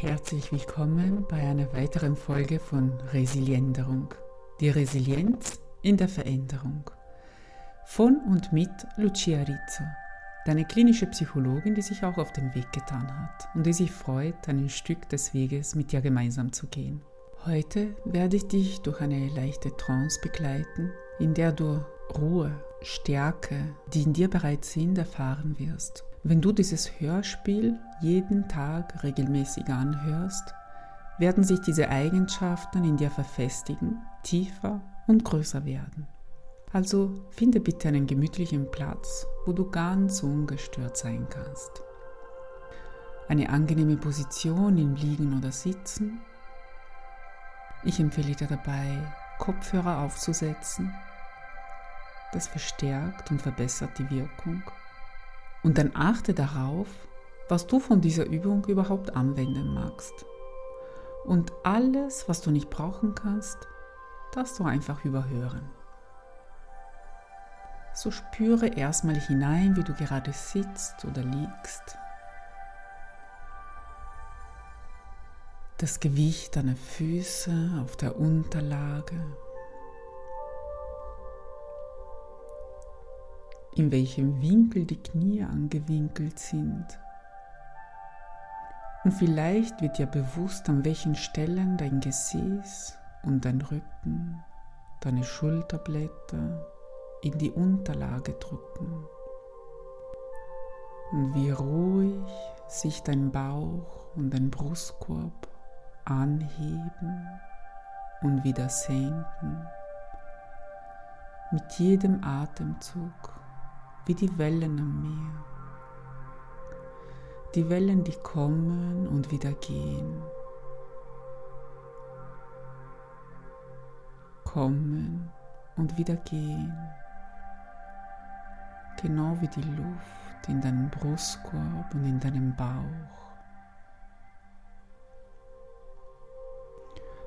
Herzlich willkommen bei einer weiteren Folge von Resilienderung. Die Resilienz in der Veränderung. Von und mit Lucia Rizzo, deine klinische Psychologin, die sich auch auf den Weg getan hat und die sich freut, ein Stück des Weges mit dir gemeinsam zu gehen. Heute werde ich dich durch eine leichte Trance begleiten, in der du Ruhe, Stärke, die in dir bereits sind, erfahren wirst wenn du dieses Hörspiel jeden Tag regelmäßig anhörst, werden sich diese Eigenschaften in dir verfestigen, tiefer und größer werden. Also finde bitte einen gemütlichen Platz, wo du ganz ungestört sein kannst. Eine angenehme Position im Liegen oder Sitzen. Ich empfehle dir dabei, Kopfhörer aufzusetzen. Das verstärkt und verbessert die Wirkung. Und dann achte darauf, was du von dieser Übung überhaupt anwenden magst. Und alles, was du nicht brauchen kannst, darfst du einfach überhören. So spüre erstmal hinein, wie du gerade sitzt oder liegst. Das Gewicht deiner Füße auf der Unterlage. In welchem Winkel die Knie angewinkelt sind. Und vielleicht wird dir bewusst, an welchen Stellen dein Gesäß und dein Rücken, deine Schulterblätter in die Unterlage drücken. Und wie ruhig sich dein Bauch und dein Brustkorb anheben und wieder senken mit jedem Atemzug wie die Wellen am Meer. Die Wellen, die kommen und wieder gehen. Kommen und wieder gehen. Genau wie die Luft in deinem Brustkorb und in deinem Bauch.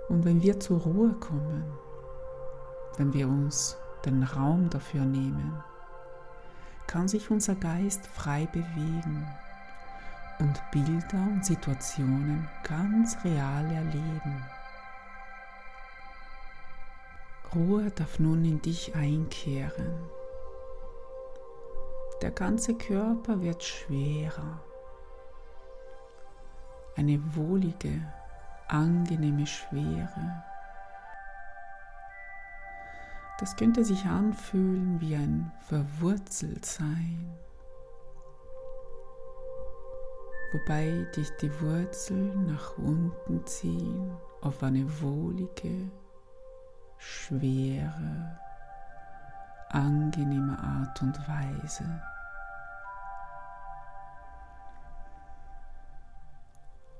Und wenn wir zur Ruhe kommen, wenn wir uns den Raum dafür nehmen, kann sich unser Geist frei bewegen und Bilder und Situationen ganz real erleben. Ruhe darf nun in dich einkehren. Der ganze Körper wird schwerer. Eine wohlige, angenehme Schwere das könnte sich anfühlen wie ein Verwurzeltsein, wobei dich die Wurzeln nach unten ziehen auf eine wohlige, schwere, angenehme Art und Weise.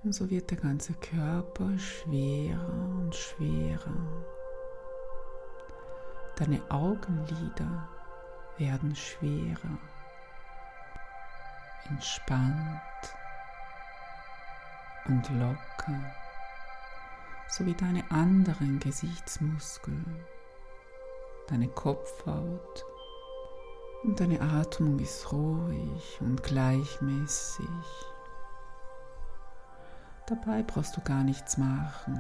Und so wird der ganze Körper schwerer und schwerer. Deine Augenlider werden schwerer, entspannt und locker, sowie deine anderen Gesichtsmuskeln, deine Kopfhaut und deine Atmung ist ruhig und gleichmäßig. Dabei brauchst du gar nichts machen.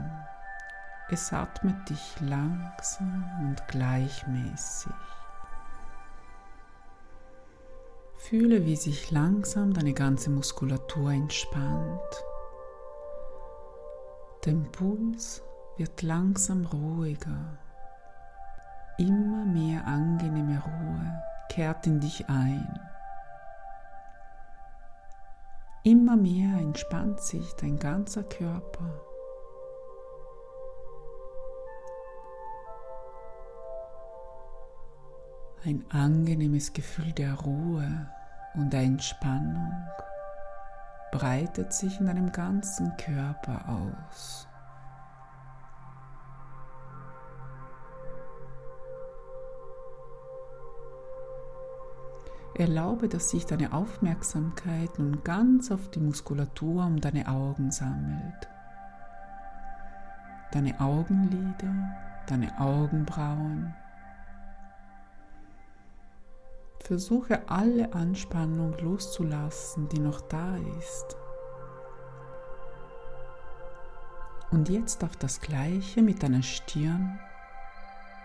Es atmet dich langsam und gleichmäßig. Fühle, wie sich langsam deine ganze Muskulatur entspannt. Dein Puls wird langsam ruhiger. Immer mehr angenehme Ruhe kehrt in dich ein. Immer mehr entspannt sich dein ganzer Körper. Ein angenehmes Gefühl der Ruhe und der Entspannung breitet sich in deinem ganzen Körper aus. Erlaube, dass sich deine Aufmerksamkeit nun ganz auf die Muskulatur um deine Augen sammelt. Deine Augenlider, deine Augenbrauen, Versuche alle Anspannung loszulassen, die noch da ist. Und jetzt darf das Gleiche mit deiner Stirn,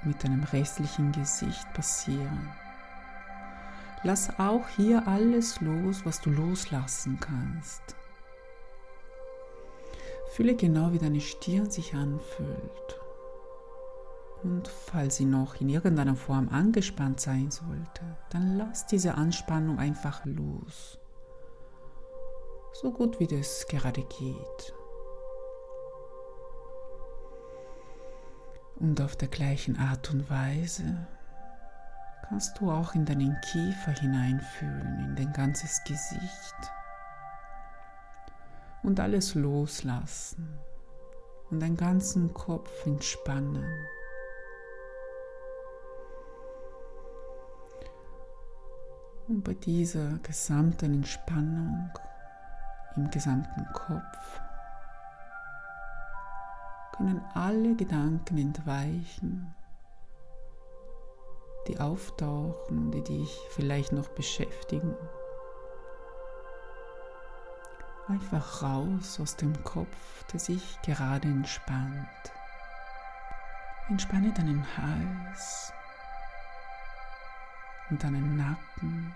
mit deinem restlichen Gesicht passieren. Lass auch hier alles los, was du loslassen kannst. Fühle genau, wie deine Stirn sich anfühlt. Und falls sie noch in irgendeiner Form angespannt sein sollte, dann lass diese Anspannung einfach los. So gut wie das gerade geht. Und auf der gleichen Art und Weise kannst du auch in deinen Kiefer hineinfühlen, in dein ganzes Gesicht und alles loslassen und deinen ganzen Kopf entspannen. Und bei dieser gesamten Entspannung im gesamten Kopf können alle Gedanken entweichen, die auftauchen und die dich vielleicht noch beschäftigen. Einfach raus aus dem Kopf, der sich gerade entspannt. Entspanne deinen Hals und deinen Nacken.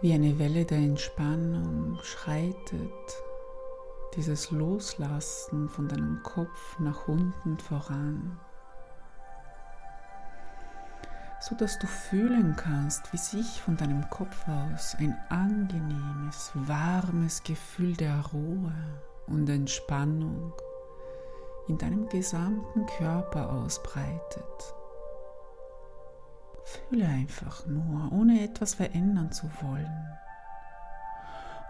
Wie eine Welle der Entspannung schreitet dieses Loslassen von deinem Kopf nach unten voran, so dass du fühlen kannst, wie sich von deinem Kopf aus ein angenehmes, warmes Gefühl der Ruhe und Entspannung in deinem gesamten Körper ausbreitet. Fühle einfach nur, ohne etwas verändern zu wollen.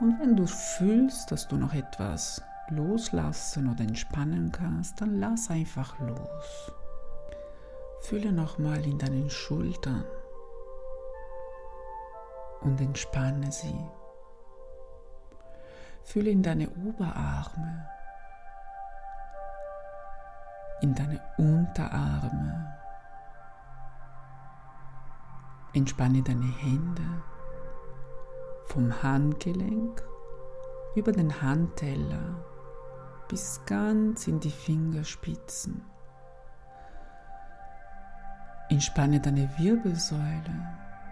Und wenn du fühlst, dass du noch etwas loslassen oder entspannen kannst, dann lass einfach los. Fühle nochmal in deinen Schultern und entspanne sie. Fühle in deine Oberarme, in deine Unterarme. Entspanne deine Hände vom Handgelenk über den Handteller bis ganz in die Fingerspitzen. Entspanne deine Wirbelsäule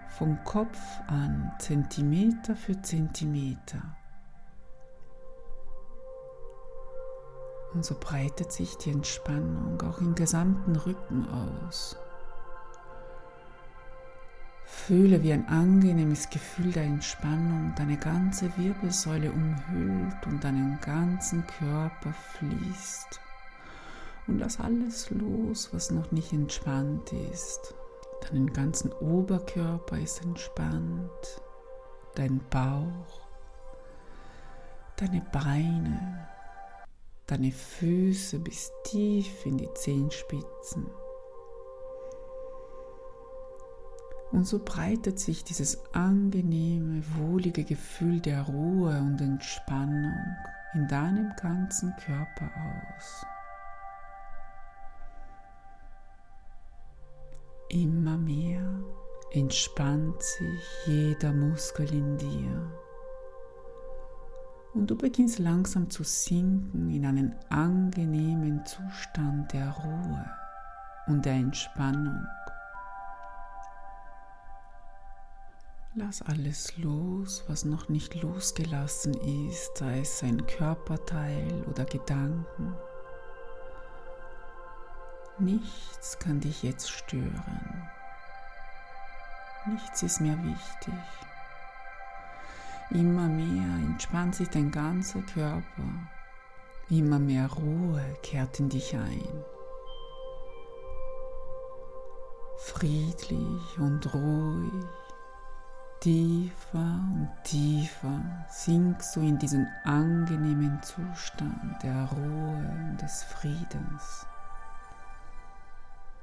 vom Kopf an Zentimeter für Zentimeter. Und so breitet sich die Entspannung auch im gesamten Rücken aus. Fühle, wie ein angenehmes Gefühl der Entspannung deine ganze Wirbelsäule umhüllt und deinen ganzen Körper fließt. Und lass alles los, was noch nicht entspannt ist. Deinen ganzen Oberkörper ist entspannt, dein Bauch, deine Beine, deine Füße bis tief in die Zehenspitzen. Und so breitet sich dieses angenehme, wohlige Gefühl der Ruhe und Entspannung in deinem ganzen Körper aus. Immer mehr entspannt sich jeder Muskel in dir. Und du beginnst langsam zu sinken in einen angenehmen Zustand der Ruhe und der Entspannung. Lass alles los, was noch nicht losgelassen ist, sei es ein Körperteil oder Gedanken. Nichts kann dich jetzt stören. Nichts ist mehr wichtig. Immer mehr entspannt sich dein ganzer Körper. Immer mehr Ruhe kehrt in dich ein. Friedlich und ruhig Tiefer und tiefer sinkst du in diesen angenehmen Zustand der Ruhe und des Friedens.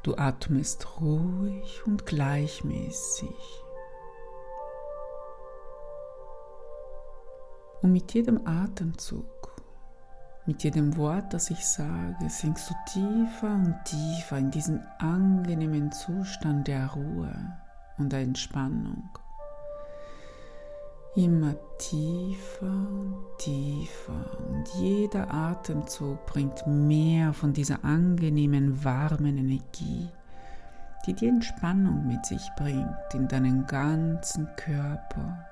Du atmest ruhig und gleichmäßig. Und mit jedem Atemzug, mit jedem Wort, das ich sage, sinkst du tiefer und tiefer in diesen angenehmen Zustand der Ruhe und der Entspannung Immer tiefer und tiefer und jeder Atemzug bringt mehr von dieser angenehmen, warmen Energie, die die Entspannung mit sich bringt in deinen ganzen Körper.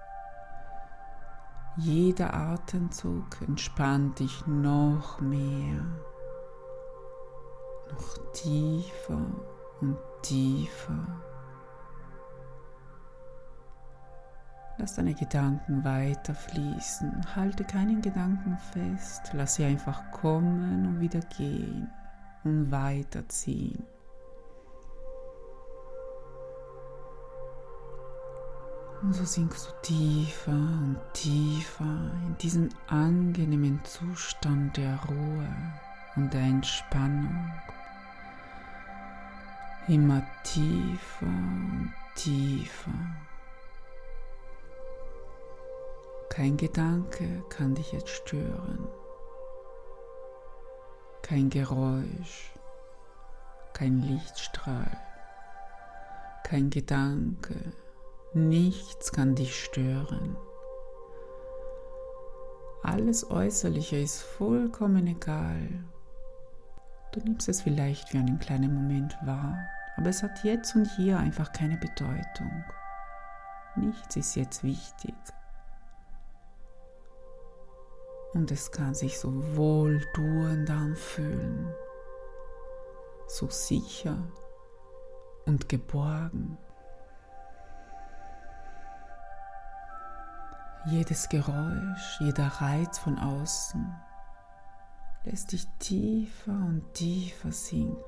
Jeder Atemzug entspannt dich noch mehr, noch tiefer und tiefer. Lass deine Gedanken weiter fließen. Halte keinen Gedanken fest. Lass sie einfach kommen und wieder gehen und weiterziehen. Und so sinkst du tiefer und tiefer in diesen angenehmen Zustand der Ruhe und der Entspannung. Immer tiefer und tiefer. Kein Gedanke kann dich jetzt stören. Kein Geräusch, kein Lichtstrahl, kein Gedanke, nichts kann dich stören. Alles Äußerliche ist vollkommen egal. Du nimmst es vielleicht für einen kleinen Moment wahr, aber es hat jetzt und hier einfach keine Bedeutung. Nichts ist jetzt wichtig und es kann sich so wohltuend anfühlen, so sicher und geborgen. Jedes Geräusch, jeder Reiz von außen lässt dich tiefer und tiefer sinken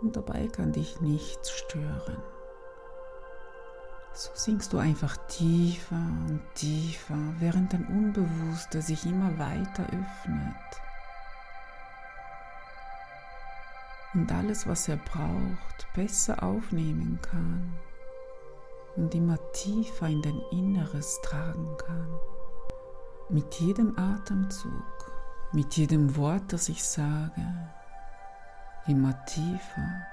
und dabei kann dich nichts stören. So sinkst du einfach tiefer und tiefer, während dein Unbewusster sich immer weiter öffnet. Und alles, was er braucht, besser aufnehmen kann und immer tiefer in dein Inneres tragen kann. Mit jedem Atemzug, mit jedem Wort, das ich sage, immer tiefer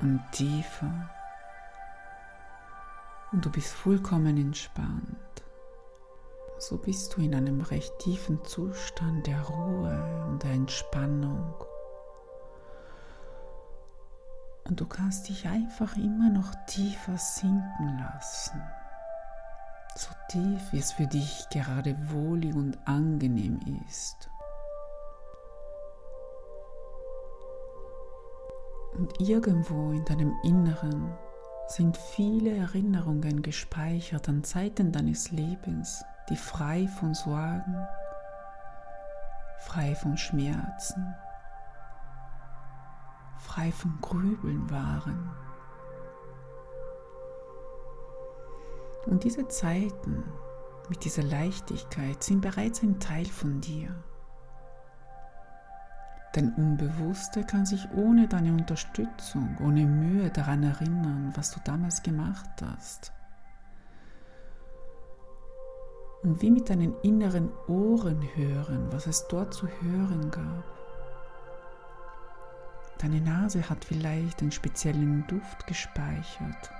und tiefer und du bist vollkommen entspannt. So bist du in einem recht tiefen Zustand der Ruhe und der Entspannung. Und du kannst dich einfach immer noch tiefer sinken lassen. So tief, wie es für dich gerade wohlig und angenehm ist. Und irgendwo in deinem Inneren sind viele Erinnerungen gespeichert an Zeiten deines Lebens, die frei von Sorgen, frei von Schmerzen, frei von Grübeln waren. Und diese Zeiten mit dieser Leichtigkeit sind bereits ein Teil von dir. Dein Unbewusste kann sich ohne deine Unterstützung, ohne Mühe daran erinnern, was du damals gemacht hast. Und wie mit deinen inneren Ohren hören, was es dort zu hören gab. Deine Nase hat vielleicht einen speziellen Duft gespeichert,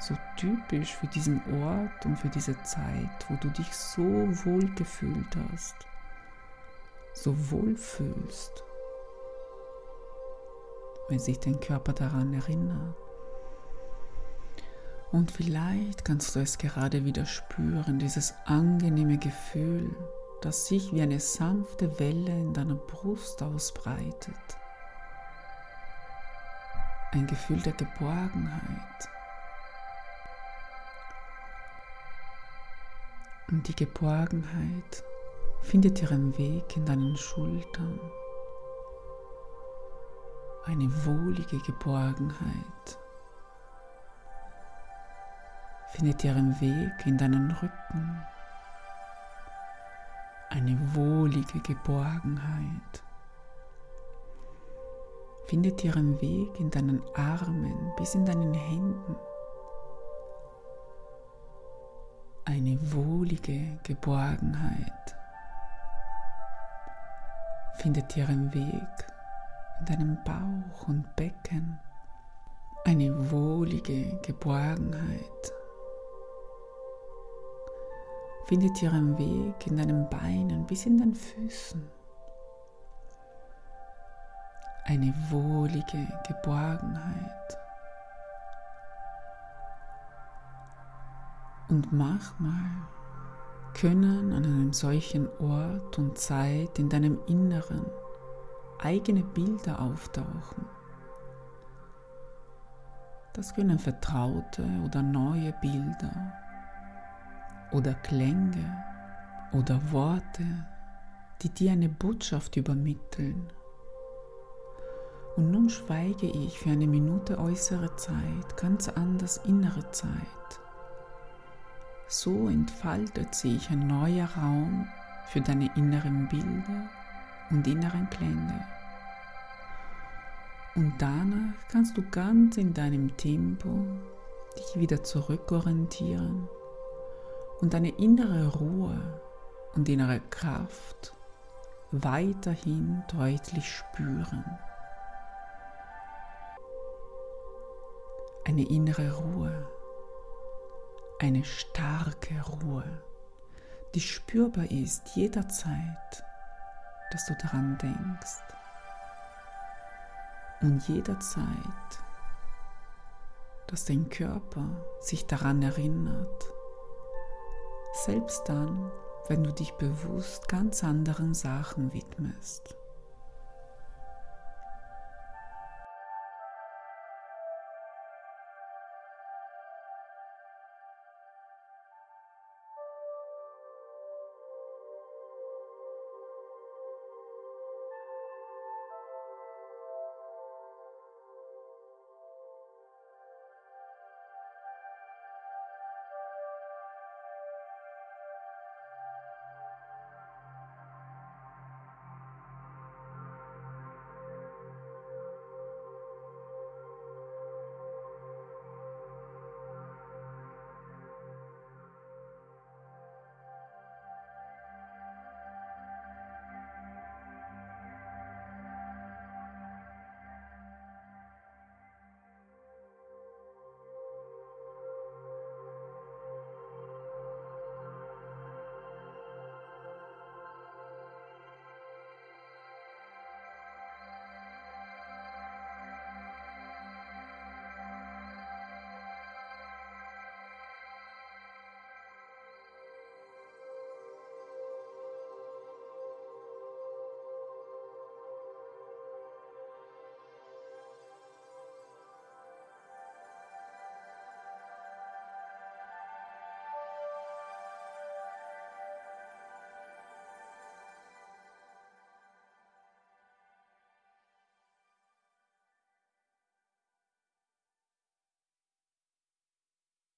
so typisch für diesen Ort und für diese Zeit, wo du dich so wohl gefühlt hast, so wohl fühlst wenn sich dein Körper daran erinnert. Und vielleicht kannst du es gerade wieder spüren, dieses angenehme Gefühl, das sich wie eine sanfte Welle in deiner Brust ausbreitet. Ein Gefühl der Geborgenheit. Und die Geborgenheit findet ihren Weg in deinen Schultern eine wohlige Geborgenheit. Findet ihren Weg in deinen Rücken, eine wohlige Geborgenheit. Findet ihren Weg in deinen Armen bis in deinen Händen. Eine wohlige Geborgenheit. Findet ihren Weg in deinem Bauch und Becken eine wohlige Geborgenheit findet ihren Weg in deinen Beinen bis in den Füßen. Eine wohlige Geborgenheit. Und manchmal können an einem solchen Ort und Zeit in deinem Inneren eigene Bilder auftauchen. Das können vertraute oder neue Bilder oder Klänge oder Worte, die dir eine Botschaft übermitteln. Und nun schweige ich für eine Minute äußere Zeit, ganz anders innere Zeit. So entfaltet sich ein neuer Raum für deine inneren Bilder und inneren Klänge. Und danach kannst du ganz in deinem Tempo dich wieder zurückorientieren und deine innere Ruhe und innere Kraft weiterhin deutlich spüren. Eine innere Ruhe, eine starke Ruhe, die spürbar ist jederzeit, dass du daran denkst und jederzeit, dass dein Körper sich daran erinnert, selbst dann, wenn du dich bewusst ganz anderen Sachen widmest.